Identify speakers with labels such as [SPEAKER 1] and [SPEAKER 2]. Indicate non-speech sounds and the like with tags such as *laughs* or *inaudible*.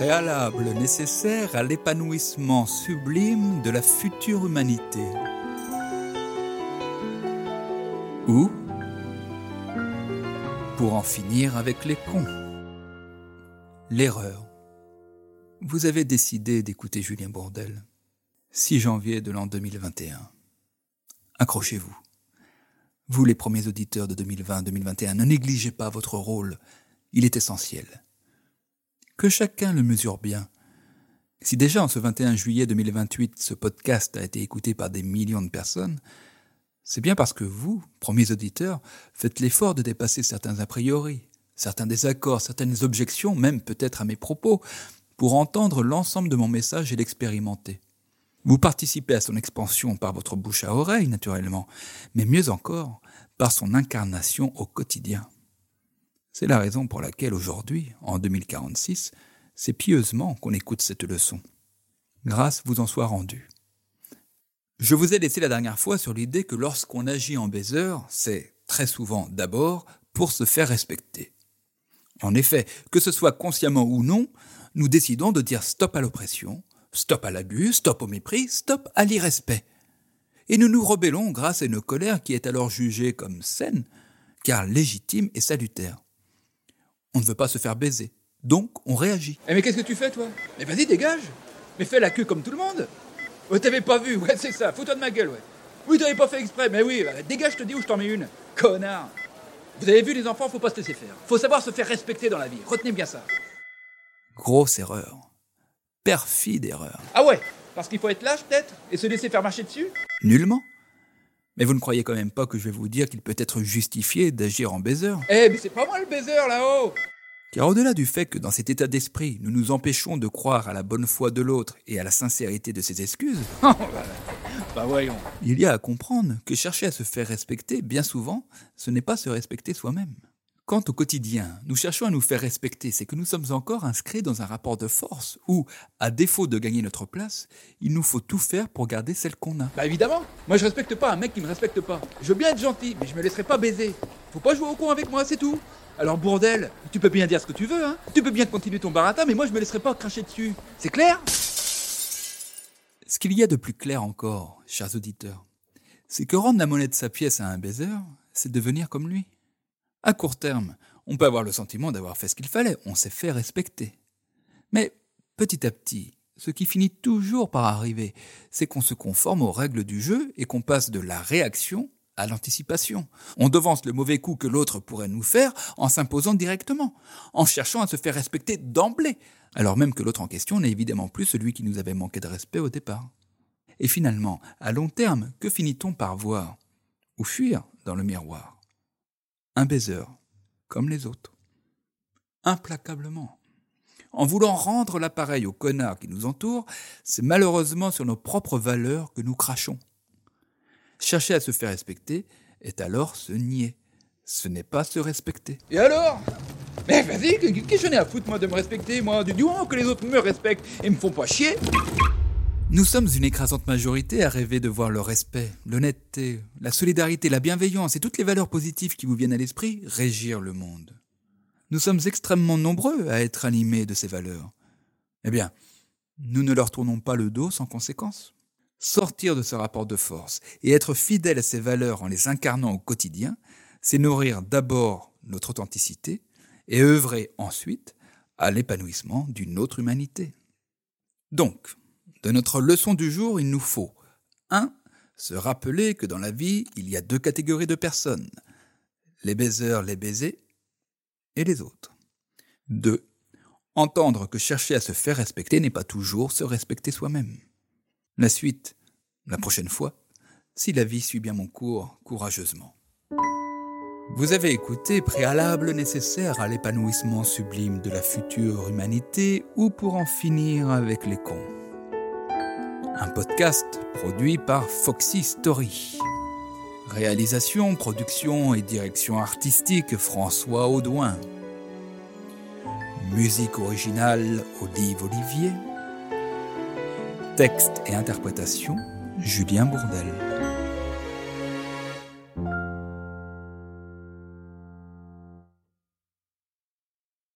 [SPEAKER 1] préalable nécessaire à l'épanouissement sublime de la future humanité. Ou pour en finir avec les cons. L'erreur. Vous avez décidé d'écouter Julien Bourdel. 6 janvier de l'an 2021. Accrochez-vous. Vous les premiers auditeurs de 2020-2021, ne négligez pas votre rôle. Il est essentiel que chacun le mesure bien. Si déjà en ce 21 juillet 2028, ce podcast a été écouté par des millions de personnes, c'est bien parce que vous, premiers auditeurs, faites l'effort de dépasser certains a priori, certains désaccords, certaines objections, même peut-être à mes propos, pour entendre l'ensemble de mon message et l'expérimenter. Vous participez à son expansion par votre bouche à oreille, naturellement, mais mieux encore, par son incarnation au quotidien. C'est la raison pour laquelle aujourd'hui, en 2046, c'est pieusement qu'on écoute cette leçon. Grâce vous en soit rendue. Je vous ai laissé la dernière fois sur l'idée que lorsqu'on agit en baiser, c'est très souvent d'abord pour se faire respecter. En effet, que ce soit consciemment ou non, nous décidons de dire stop à l'oppression, stop à l'abus, stop au mépris, stop à l'irrespect. Et nous nous rebellons grâce à une colère qui est alors jugée comme saine, car légitime et salutaire on ne veut pas se faire baiser. Donc, on réagit.
[SPEAKER 2] Eh mais qu'est-ce que tu fais, toi? Mais vas-y, dégage Mais fais la queue comme tout le monde Ouais, t'avais pas vu, ouais, c'est ça, fous-toi de ma gueule, ouais. Oui, t'avais pas fait exprès, mais oui, bah, dégage, je te dis où je t'en mets une. Connard Vous avez vu, les enfants, faut pas se laisser faire. Faut savoir se faire respecter dans la vie. Retenez bien ça.
[SPEAKER 1] Grosse erreur. Perfide erreur.
[SPEAKER 2] Ah ouais? Parce qu'il faut être lâche, peut-être? Et se laisser faire marcher dessus?
[SPEAKER 1] Nullement. Mais vous ne croyez quand même pas que je vais vous dire qu'il peut être justifié d'agir en baiser
[SPEAKER 2] Eh, mais c'est pas moi le baiser là-haut
[SPEAKER 1] Car au-delà du fait que dans cet état d'esprit, nous nous empêchons de croire à la bonne foi de l'autre et à la sincérité de ses excuses, *laughs*
[SPEAKER 2] oh, bah, bah voyons.
[SPEAKER 1] Il y a à comprendre que chercher à se faire respecter, bien souvent, ce n'est pas se respecter soi-même. Quant au quotidien, nous cherchons à nous faire respecter, c'est que nous sommes encore inscrits dans un rapport de force où, à défaut de gagner notre place, il nous faut tout faire pour garder celle qu'on a.
[SPEAKER 2] Bah évidemment, moi je respecte pas un mec qui me respecte pas. Je veux bien être gentil, mais je me laisserai pas baiser. Faut pas jouer au con avec moi, c'est tout. Alors bourdel, tu peux bien dire ce que tu veux, hein. Tu peux bien continuer ton baratin, mais moi je me laisserai pas cracher dessus. C'est clair?
[SPEAKER 1] Ce qu'il y a de plus clair encore, chers auditeurs, c'est que rendre la monnaie de sa pièce à un baiser, c'est devenir comme lui. À court terme, on peut avoir le sentiment d'avoir fait ce qu'il fallait, on s'est fait respecter. Mais petit à petit, ce qui finit toujours par arriver, c'est qu'on se conforme aux règles du jeu et qu'on passe de la réaction à l'anticipation. On devance le mauvais coup que l'autre pourrait nous faire en s'imposant directement, en cherchant à se faire respecter d'emblée, alors même que l'autre en question n'est évidemment plus celui qui nous avait manqué de respect au départ. Et finalement, à long terme, que finit-on par voir Ou fuir dans le miroir? Un baiser, comme les autres. Implacablement. En voulant rendre l'appareil aux connards qui nous entourent, c'est malheureusement sur nos propres valeurs que nous crachons. Chercher à se faire respecter est alors se nier. Ce n'est pas se respecter.
[SPEAKER 2] Et alors? Mais vas-y, qu'est-ce que j'en ai à foutre moi de me respecter, moi? Du moment que les autres me respectent et me font pas chier
[SPEAKER 1] nous sommes une écrasante majorité à rêver de voir le respect, l'honnêteté, la solidarité, la bienveillance et toutes les valeurs positives qui vous viennent à l'esprit régir le monde. Nous sommes extrêmement nombreux à être animés de ces valeurs. Eh bien, nous ne leur tournons pas le dos sans conséquence. Sortir de ce rapport de force et être fidèle à ces valeurs en les incarnant au quotidien, c'est nourrir d'abord notre authenticité et œuvrer ensuite à l'épanouissement d'une autre humanité. Donc, de notre leçon du jour, il nous faut 1. Se rappeler que dans la vie, il y a deux catégories de personnes. Les baiseurs, les baisers et les autres. 2. Entendre que chercher à se faire respecter n'est pas toujours se respecter soi-même. La suite, la prochaine fois, si la vie suit bien mon cours courageusement. Vous avez écouté Préalable nécessaire à l'épanouissement sublime de la future humanité ou pour en finir avec les cons un podcast produit par Foxy Story. Réalisation, production et direction artistique François Audouin. Musique originale Olive Olivier. Texte et interprétation Julien Bourdel.